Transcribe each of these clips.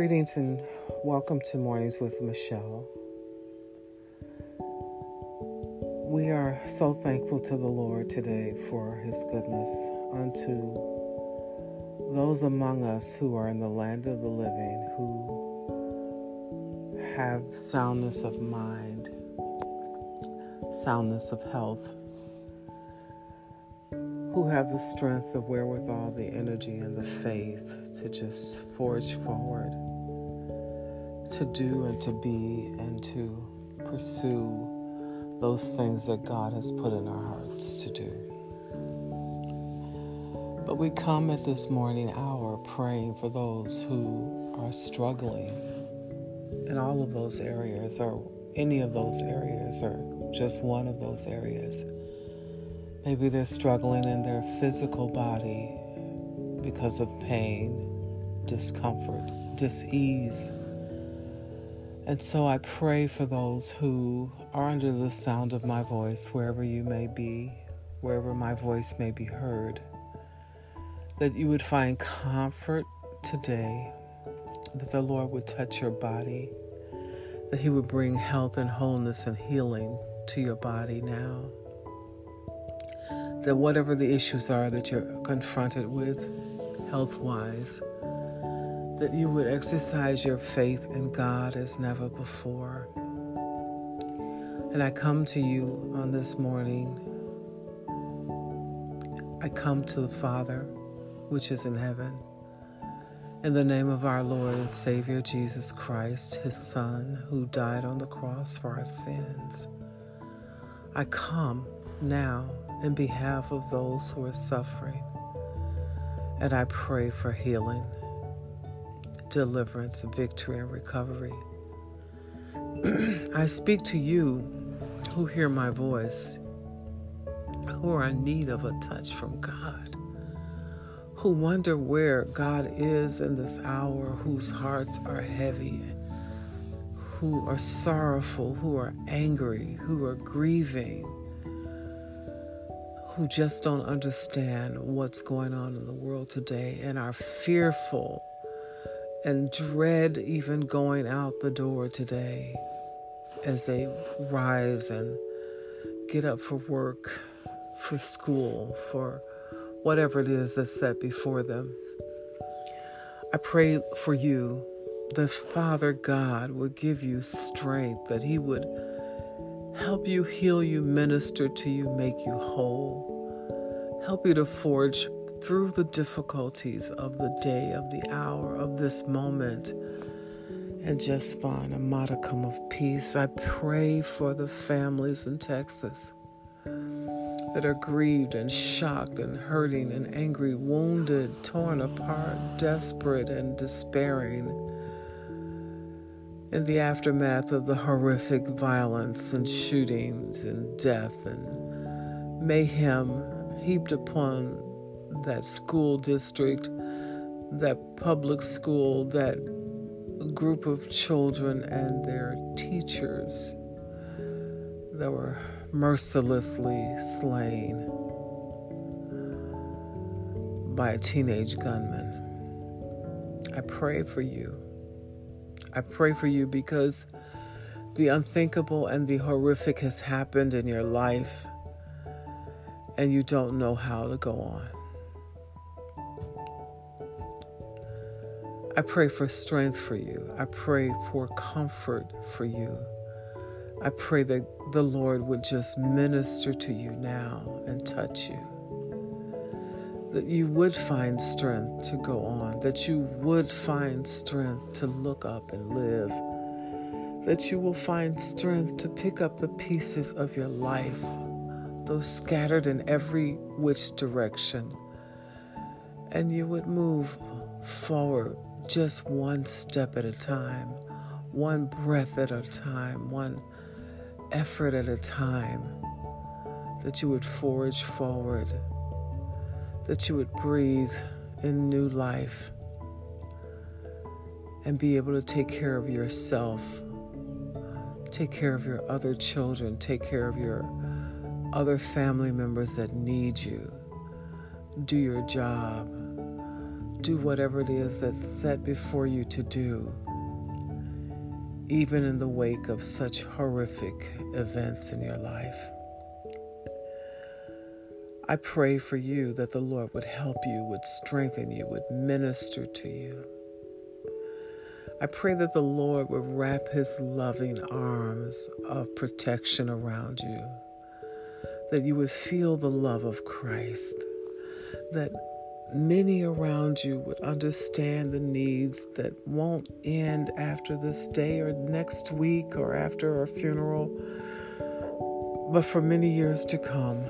Greetings and welcome to Mornings with Michelle. We are so thankful to the Lord today for His goodness unto those among us who are in the land of the living, who have soundness of mind, soundness of health, who have the strength, the wherewithal, the energy, and the faith to just forge forward, to do and to be and to pursue those things that God has put in our hearts to do. But we come at this morning hour praying for those who are struggling in all of those areas, or any of those areas, or just one of those areas Maybe they're struggling in their physical body because of pain, discomfort, disease. And so I pray for those who are under the sound of my voice, wherever you may be, wherever my voice may be heard, that you would find comfort today, that the Lord would touch your body, that He would bring health and wholeness and healing to your body now that whatever the issues are that you're confronted with health wise, that you would exercise your faith in God as never before. And I come to you on this morning. I come to the Father, which is in heaven, in the name of our Lord and Savior Jesus Christ, his Son, who died on the cross for our sins. I come now in behalf of those who are suffering. And I pray for healing, deliverance, victory, and recovery. I speak to you who hear my voice, who are in need of a touch from God, who wonder where God is in this hour, whose hearts are heavy, who are sorrowful, who are angry, who are grieving who just don't understand what's going on in the world today and are fearful and dread even going out the door today as they rise and get up for work, for school, for whatever it is that's set before them. I pray for you that Father God would give you strength, that He would help you, heal you, minister to you, make you whole, help you to forge through the difficulties of the day, of the hour, of this moment, and just find a modicum of peace. I pray for the families in Texas that are grieved and shocked and hurting and angry, wounded, torn apart, desperate and despairing in the aftermath of the horrific violence and shootings and death and mayhem heaped upon that school district, that public school, that group of children and their teachers that were mercilessly slain by a teenage gunman. I pray for you I pray for you because the unthinkable and the horrific has happened in your life and you don't know how to go on. I pray for strength for you. I pray for comfort for you. I pray that the Lord would just minister to you now and touch you that you would find strength to go on, that you would find strength to look up and live, that you will find strength to pick up the pieces of your life, those scattered in every which direction, and you would move forward just one step at a time, one breath at a time, one effort at a time, that you would forge forward that you would breathe in new life and be able to take care of yourself, take care of your other children, take care of your other family members that need you. Do your job. Do whatever it is that's set before you to do, even in the wake of such horrific events in your life. I pray for you that the Lord would help you, would strengthen you, would minister to you. I pray that the Lord would wrap his loving arms of protection around you, that you would feel the love of Christ, that many around you would understand the needs that won't end after this day or next week or after a funeral, but for many years to come,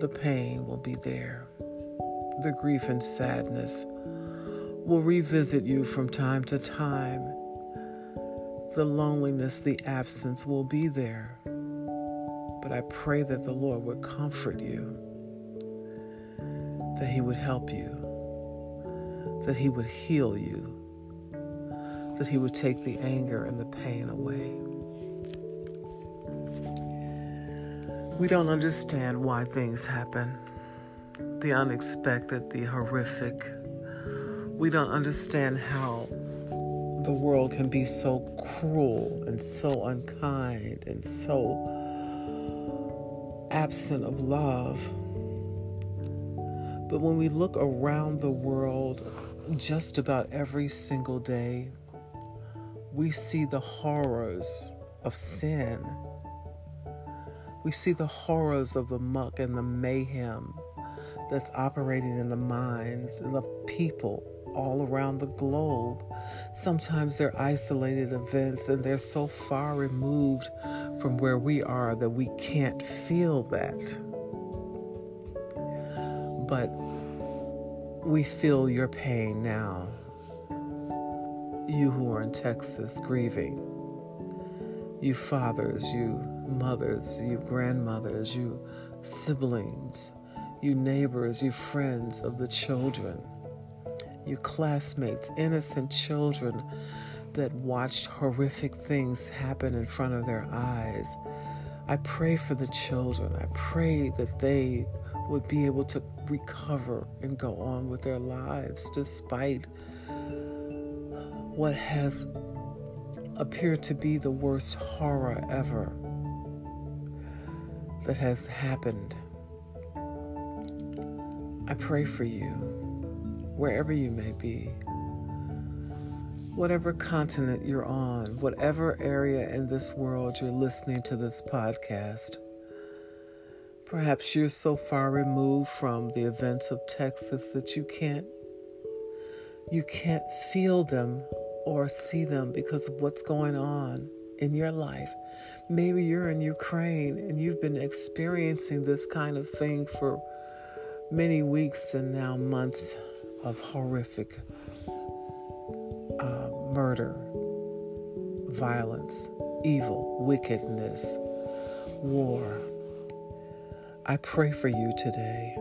the pain will be there, the grief and sadness will revisit you from time to time. The loneliness, the absence will be there. But I pray that the Lord would comfort you, that He would help you, that He would heal you, that He would take the anger and the pain away. We don't understand why things happen the unexpected, the horrific, we don't understand how the world can be so cruel and so unkind and so absent of love. But when we look around the world just about every single day, we see the horrors of sin. We see the horrors of the muck and the mayhem that's operating in the minds and the people all around the globe. Sometimes they're isolated events and they're so far removed from where we are that we can't feel that. But we feel your pain now. You who are in Texas grieving, you fathers, you mothers, you grandmothers, you siblings, you neighbors, you friends of the children your classmates, innocent children that watched horrific things happen in front of their eyes. I pray for the children. I pray that they would be able to recover and go on with their lives despite what has appeared to be the worst horror ever that has happened. I pray for you wherever you may be, whatever continent you're on, whatever area in this world you're listening to this podcast. Perhaps you're so far removed from the events of Texas that you can't you can't feel them or see them because of what's going on in your life. Maybe you're in Ukraine and you've been experiencing this kind of thing for many weeks and now months of horrific uh, murder, violence, evil, wickedness, war. I pray for you today.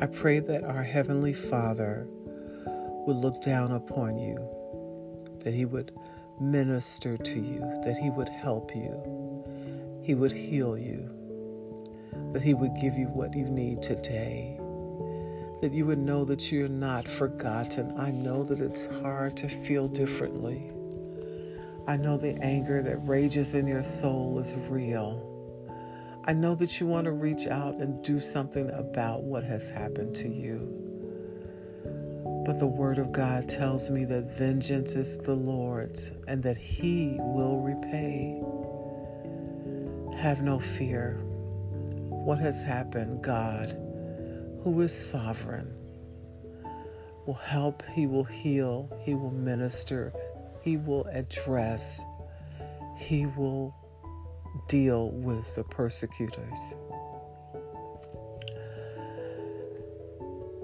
I pray that our Heavenly Father would look down upon you, that He would minister to you, that He would help you, He would heal you, that He would give you what you need today that you would know that you're not forgotten. I know that it's hard to feel differently. I know the anger that rages in your soul is real. I know that you want to reach out and do something about what has happened to you. But the Word of God tells me that vengeance is the Lord's and that He will repay. Have no fear. What has happened, God who is sovereign, will help, He will heal, He will minister, He will address, He will deal with the persecutors.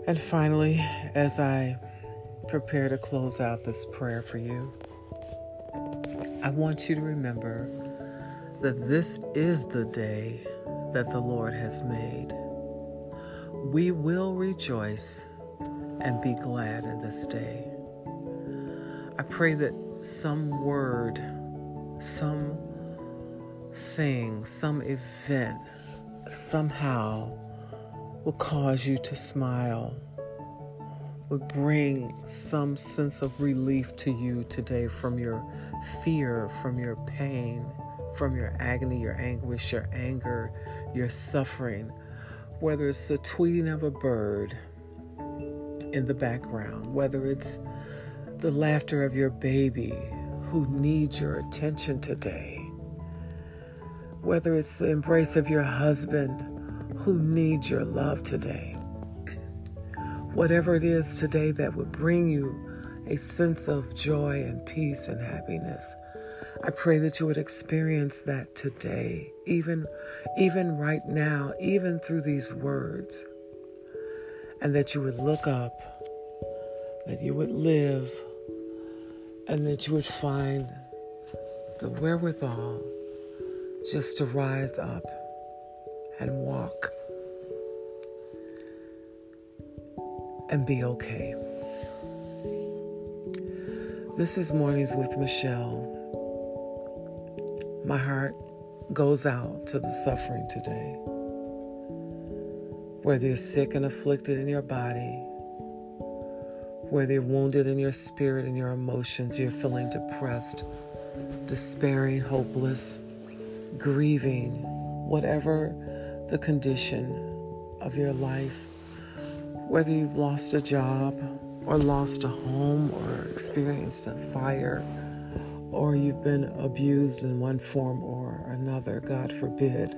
And finally, as I prepare to close out this prayer for you, I want you to remember that this is the day that the Lord has made. We will rejoice and be glad in this day. I pray that some word, some thing, some event somehow will cause you to smile, would bring some sense of relief to you today from your fear, from your pain, from your agony, your anguish, your anger, your suffering. Whether it's the tweeting of a bird in the background, whether it's the laughter of your baby who needs your attention today, whether it's the embrace of your husband who needs your love today whatever it is today that would bring you a sense of joy and peace and happiness. I pray that you would experience that today, even even right now, even through these words. And that you would look up, that you would live, and that you would find the wherewithal just to rise up and walk and be okay. This is Mornings with Michelle. My heart goes out to the suffering today. Whether you're sick and afflicted in your body, whether you're wounded in your spirit and your emotions, you're feeling depressed, despairing, hopeless, grieving, whatever the condition of your life whether you've lost a job or lost a home or experienced a fire or you've been abused in one form or another, God forbid.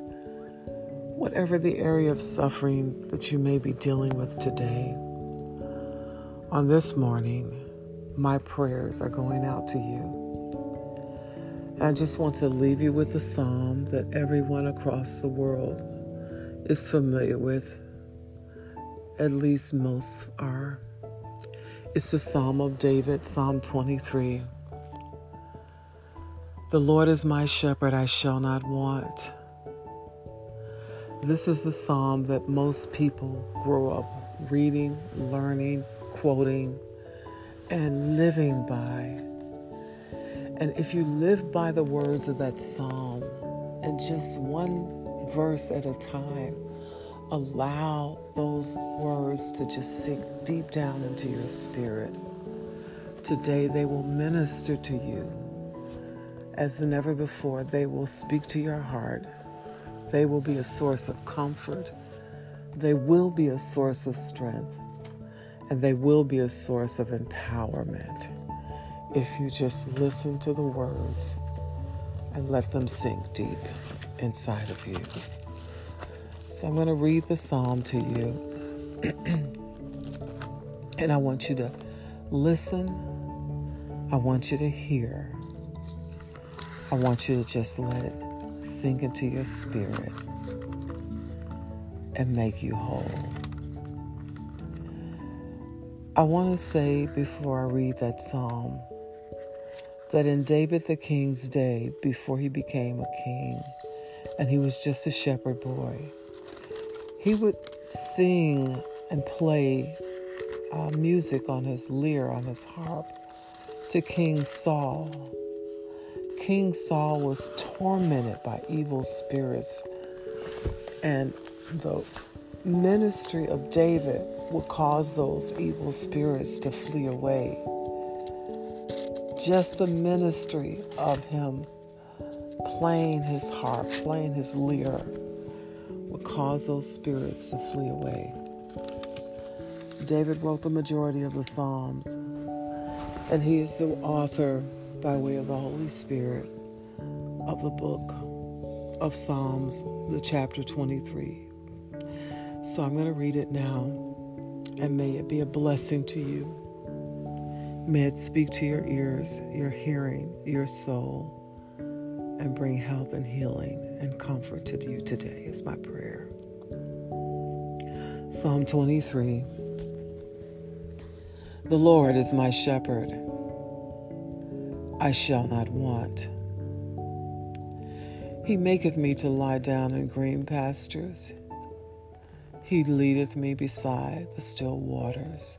Whatever the area of suffering that you may be dealing with today, on this morning, my prayers are going out to you. I just want to leave you with a psalm that everyone across the world is familiar with at least most are. It's the Psalm of David, Psalm 23. The Lord is my shepherd, I shall not want. This is the psalm that most people grow up reading, learning, quoting, and living by. And if you live by the words of that psalm and just one verse at a time, allow those words to just sink deep down into your spirit. Today, they will minister to you as never before. They will speak to your heart. They will be a source of comfort. They will be a source of strength. And they will be a source of empowerment if you just listen to the words and let them sink deep inside of you. So I'm going to read the psalm to you. and I want you to listen. I want you to hear. I want you to just let it sink into your spirit and make you whole. I want to say before I read that psalm that in David the king's day, before he became a king, and he was just a shepherd boy, he would sing and play uh, music on his lyre, on his harp, to King Saul. King Saul was tormented by evil spirits, and the ministry of David would cause those evil spirits to flee away. Just the ministry of him playing his harp, playing his lyre would cause those spirits to flee away. David wrote the majority of the Psalms, and he is the author, by way of the Holy Spirit, of the book of Psalms, the chapter 23. So I'm going to read it now, and may it be a blessing to you. May it speak to your ears, your hearing, your soul and bring health and healing and comfort to you today, is my prayer. Psalm 23 The Lord is my shepherd, I shall not want. He maketh me to lie down in green pastures. He leadeth me beside the still waters.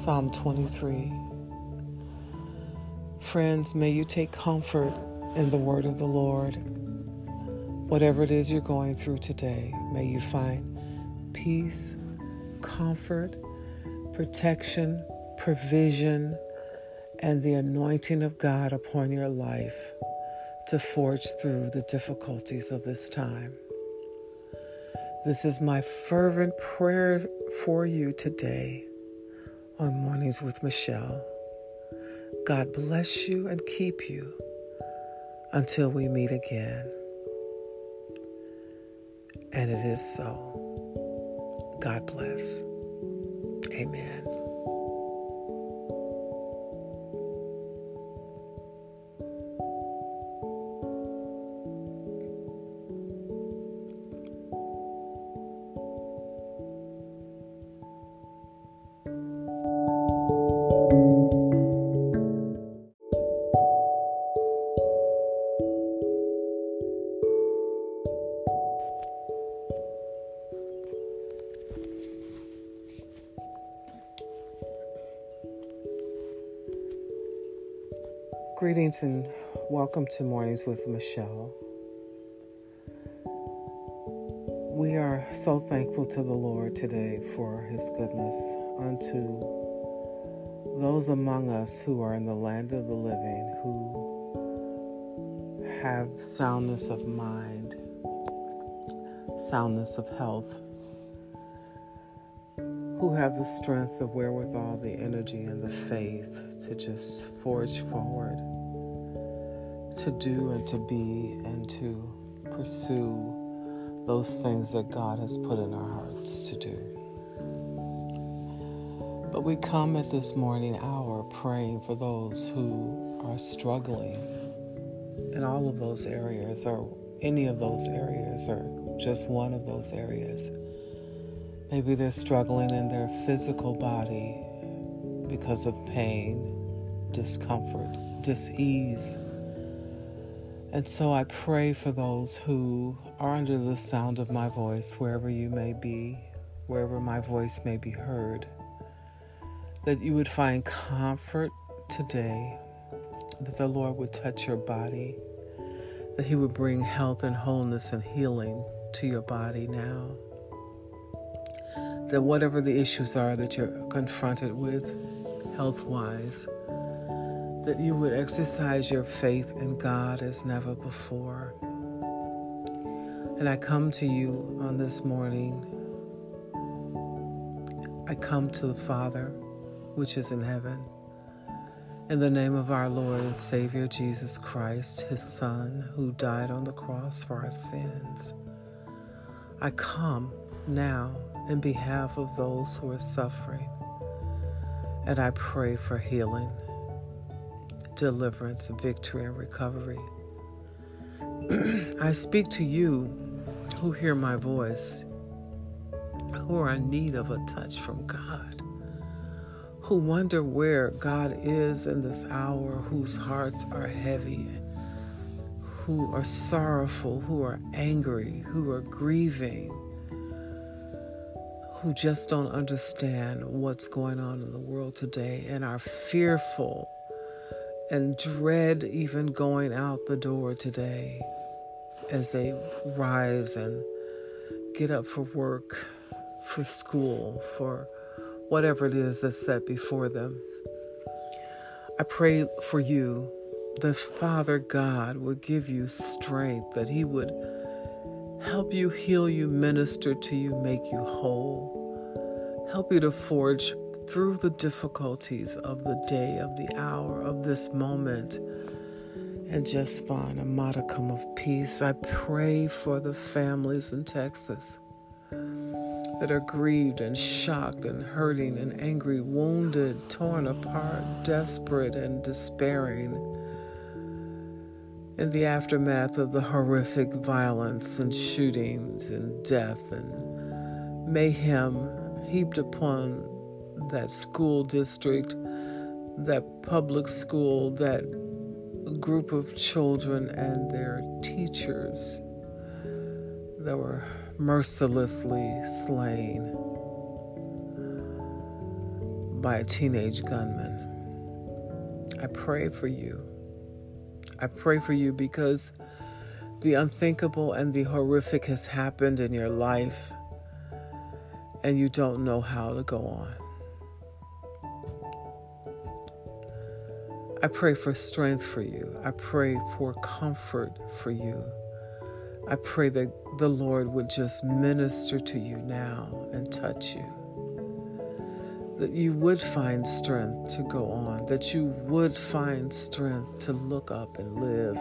Psalm 23. Friends, may you take comfort in the word of the Lord. Whatever it is you're going through today, may you find peace, comfort, protection, provision, and the anointing of God upon your life to forge through the difficulties of this time. This is my fervent prayer for you today on Mornings with Michelle. God bless you and keep you until we meet again. And it is so. God bless. Amen. Greetings and welcome to Mornings with Michelle. We are so thankful to the Lord today for His goodness unto those among us who are in the land of the living, who have soundness of mind, soundness of health, who have the strength, the wherewithal, the energy, and the faith to just forge forward, to do and to be and to pursue those things that God has put in our hearts to do. But we come at this morning hour praying for those who are struggling in all of those areas, or any of those areas, or just one of those areas. Maybe they're struggling in their physical body because of pain, discomfort, dis-ease. And so I pray for those who are under the sound of my voice, wherever you may be, wherever my voice may be heard, that you would find comfort today, that the Lord would touch your body, that He would bring health and wholeness and healing to your body now that whatever the issues are that you're confronted with health wise, that you would exercise your faith in God as never before. And I come to you on this morning. I come to the Father, which is in heaven. In the name of our Lord and Savior Jesus Christ, his Son, who died on the cross for our sins, I come now in behalf of those who are suffering. And I pray for healing, deliverance, victory, and recovery. I speak to you who hear my voice, who are in need of a touch from God, who wonder where God is in this hour, whose hearts are heavy, who are sorrowful, who are angry, who are grieving who just don't understand what's going on in the world today and are fearful and dread even going out the door today as they rise and get up for work, for school, for whatever it is that's set before them. I pray for you that Father God would give you strength, that He would help you, heal you, minister to you, make you whole. Help you to forge through the difficulties of the day, of the hour, of this moment, and just find a modicum of peace. I pray for the families in Texas that are grieved and shocked and hurting and angry, wounded, torn apart, desperate and despairing in the aftermath of the horrific violence and shootings and death and mayhem heaped upon that school district, that public school, that group of children and their teachers that were mercilessly slain by a teenage gunman. I pray for you. I pray for you because the unthinkable and the horrific has happened in your life and you don't know how to go on. I pray for strength for you. I pray for comfort for you. I pray that the Lord would just minister to you now and touch you. That you would find strength to go on, that you would find strength to look up and live,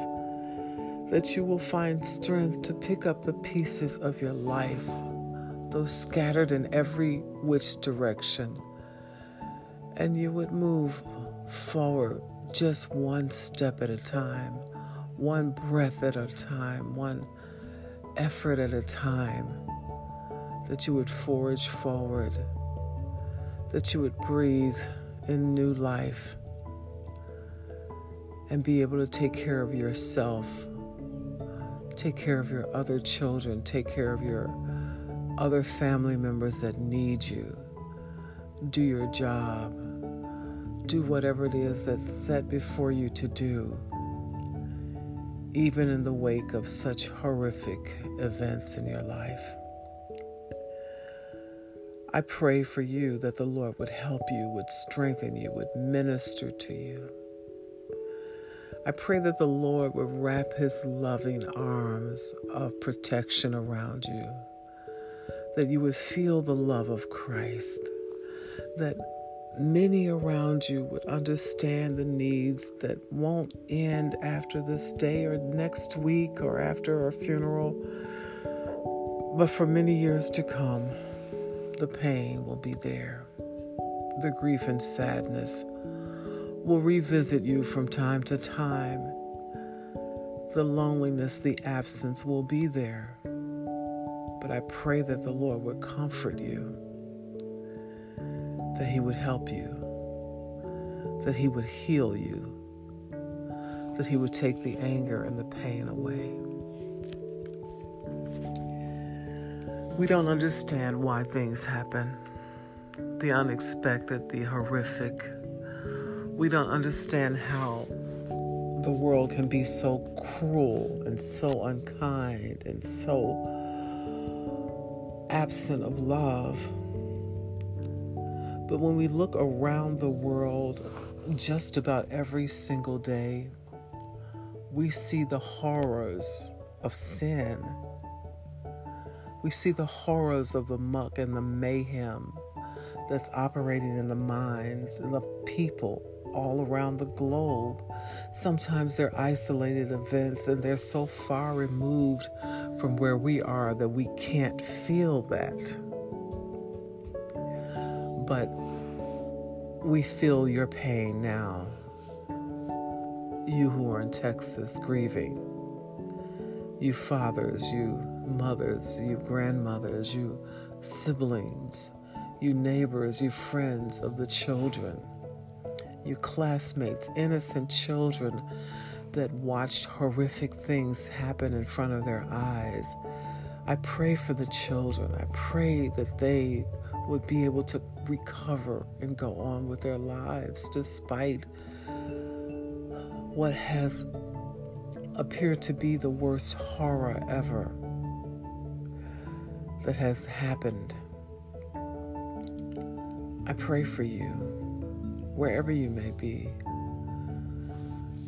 that you will find strength to pick up the pieces of your life, those scattered in every which direction, and you would move forward just one step at a time, one breath at a time, one effort at a time, that you would forge forward, that you would breathe in new life and be able to take care of yourself, take care of your other children, take care of your other family members that need you. Do your job. Do whatever it is that's set before you to do even in the wake of such horrific events in your life. I pray for you that the Lord would help you, would strengthen you, would minister to you. I pray that the Lord would wrap his loving arms of protection around you, that you would feel the love of Christ, that many around you would understand the needs that won't end after this day or next week or after our funeral, but for many years to come, the pain will be there. The grief and sadness will revisit you from time to time. The loneliness, the absence will be there. But I pray that the Lord would comfort you that He would help you, that He would heal you, that He would take the anger and the pain away. We don't understand why things happen, the unexpected, the horrific. We don't understand how the world can be so cruel and so unkind and so absent of love. But when we look around the world, just about every single day, we see the horrors of sin. We see the horrors of the muck and the mayhem that's operating in the minds and the people all around the globe. Sometimes they're isolated events and they're so far removed from where we are that we can't feel that but we feel your pain now. You who are in Texas grieving, you fathers, you mothers, you grandmothers, you siblings, you neighbors, you friends of the children, you classmates, innocent children that watched horrific things happen in front of their eyes. I pray for the children. I pray that they would be able to recover and go on with their lives despite what has appeared to be the worst horror ever that has happened. I pray for you, wherever you may be,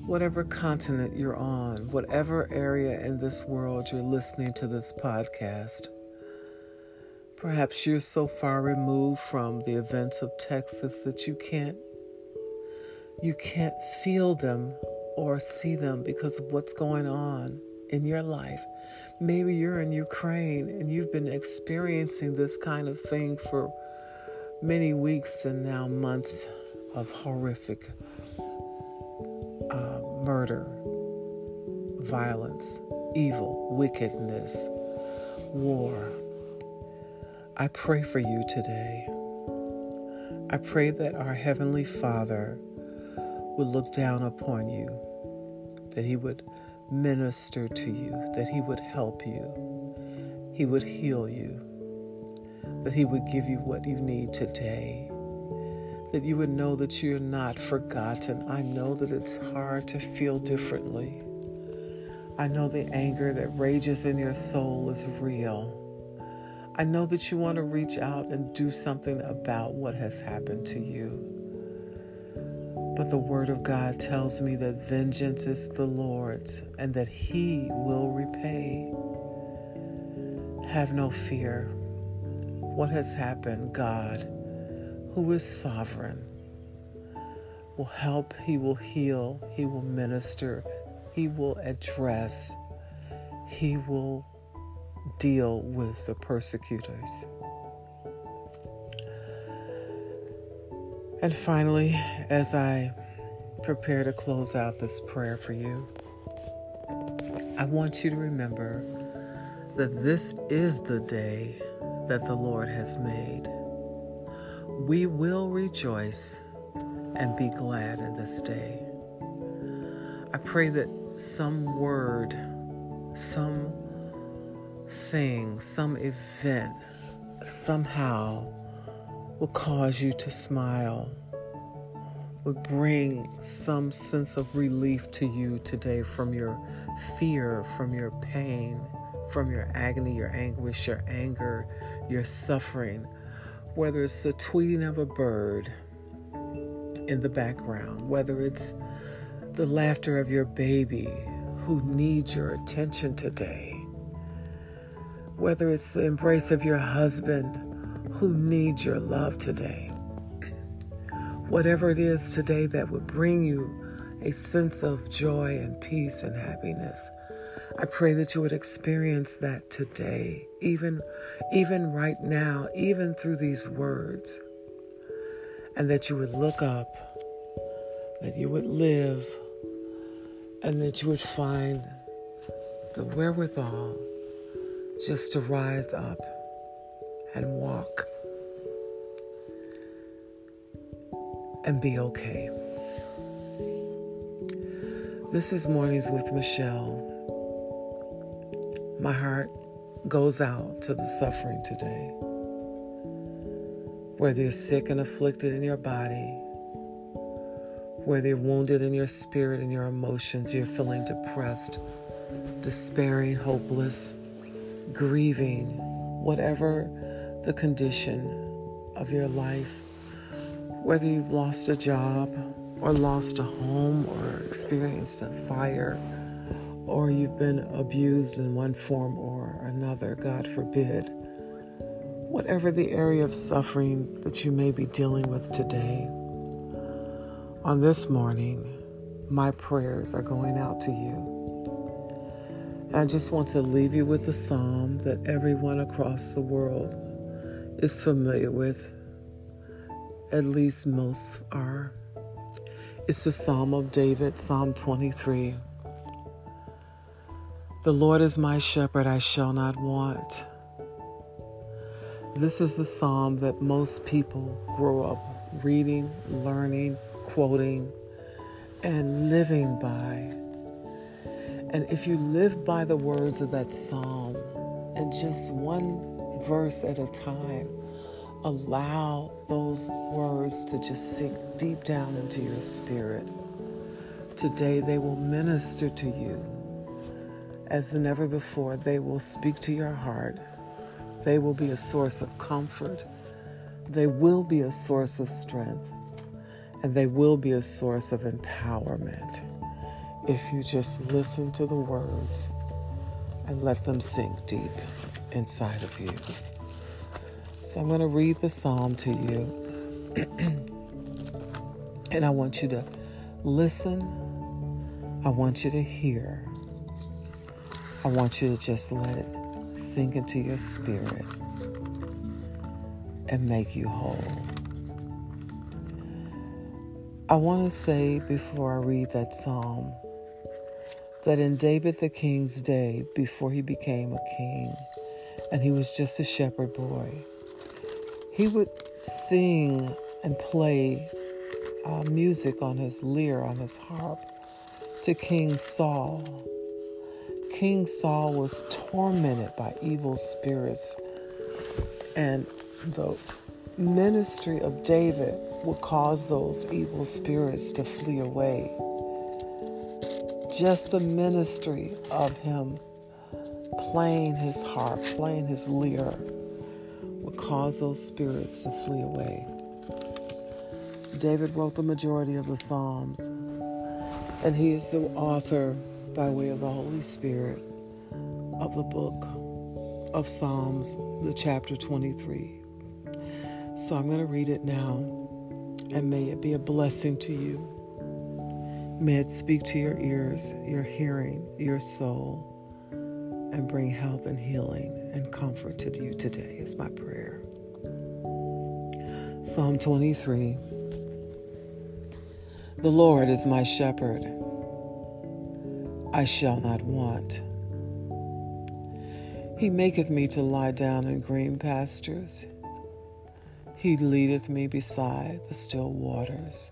whatever continent you're on, whatever area in this world you're listening to this podcast. Perhaps you're so far removed from the events of Texas that you can't you can't feel them or see them because of what's going on in your life. Maybe you're in Ukraine and you've been experiencing this kind of thing for many weeks and now months of horrific uh, murder, violence, evil, wickedness, war. I pray for you today. I pray that our Heavenly Father would look down upon you, that He would minister to you, that He would help you, He would heal you, that He would give you what you need today, that you would know that you're not forgotten. I know that it's hard to feel differently. I know the anger that rages in your soul is real. I know that you want to reach out and do something about what has happened to you. But the Word of God tells me that vengeance is the Lord's and that He will repay. Have no fear. What has happened, God, who is sovereign, will help, He will heal, He will minister, He will address, He will deal with the persecutors. And finally, as I prepare to close out this prayer for you, I want you to remember that this is the day that the Lord has made. We will rejoice and be glad in this day. I pray that some word, some thing, some event, somehow will cause you to smile, would bring some sense of relief to you today from your fear, from your pain, from your agony, your anguish, your anger, your suffering, whether it's the tweeting of a bird in the background, whether it's the laughter of your baby who needs your attention today, whether it's the embrace of your husband who needs your love today. Whatever it is today that would bring you a sense of joy and peace and happiness. I pray that you would experience that today, even, even right now, even through these words, and that you would look up, that you would live, and that you would find the wherewithal just to rise up and walk and be okay. This is Mornings with Michelle. My heart goes out to the suffering today. Whether you're sick and afflicted in your body, whether you're wounded in your spirit and your emotions, you're feeling depressed, despairing, hopeless, grieving, whatever the condition of your life whether you've lost a job or lost a home or experienced a fire or you've been abused in one form or another, God forbid. Whatever the area of suffering that you may be dealing with today, on this morning, my prayers are going out to you. I just want to leave you with a psalm that everyone across the world is familiar with at least most are. It's the Psalm of David, Psalm 23. The Lord is my shepherd, I shall not want. This is the psalm that most people grow up reading, learning, quoting, and living by. And if you live by the words of that psalm and just one verse at a time, allow those words to just sink deep down into your spirit. Today, they will minister to you as never before. They will speak to your heart. They will be a source of comfort. They will be a source of strength. And they will be a source of empowerment if you just listen to the words and let them sink deep inside of you. So I'm going to read the psalm to you. and I want you to listen. I want you to hear. I want you to just let it sink into your spirit and make you whole. I want to say before I read that psalm that in David the king's day, before he became a king, and he was just a shepherd boy, he would sing and play uh, music on his lyre, on his harp, to King Saul. King Saul was tormented by evil spirits, and the ministry of David would cause those evil spirits to flee away. Just the ministry of him playing his harp, playing his lyre, would cause those spirits to flee away. David wrote the majority of the Psalms, and he is the author, by way of the Holy Spirit, of the book of Psalms, the chapter 23. So I'm going to read it now, and may it be a blessing to you. May it speak to your ears, your hearing, your soul, and bring health and healing and comfort to you today, is my prayer. Psalm 23 The Lord is my shepherd, I shall not want. He maketh me to lie down in green pastures. He leadeth me beside the still waters.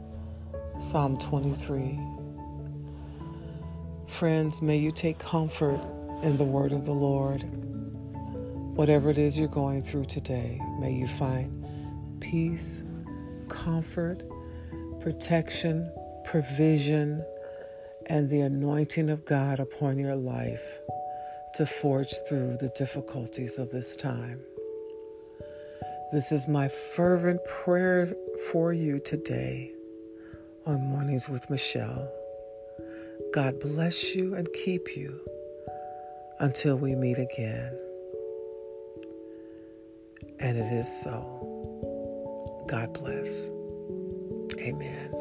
Psalm 23. Friends, may you take comfort in the word of the Lord. Whatever it is you're going through today, may you find peace, comfort, protection, provision, and the anointing of God upon your life to forge through the difficulties of this time. This is my fervent prayer for you today on Mornings with Michelle. God bless you and keep you until we meet again. And it is so. God bless. Amen.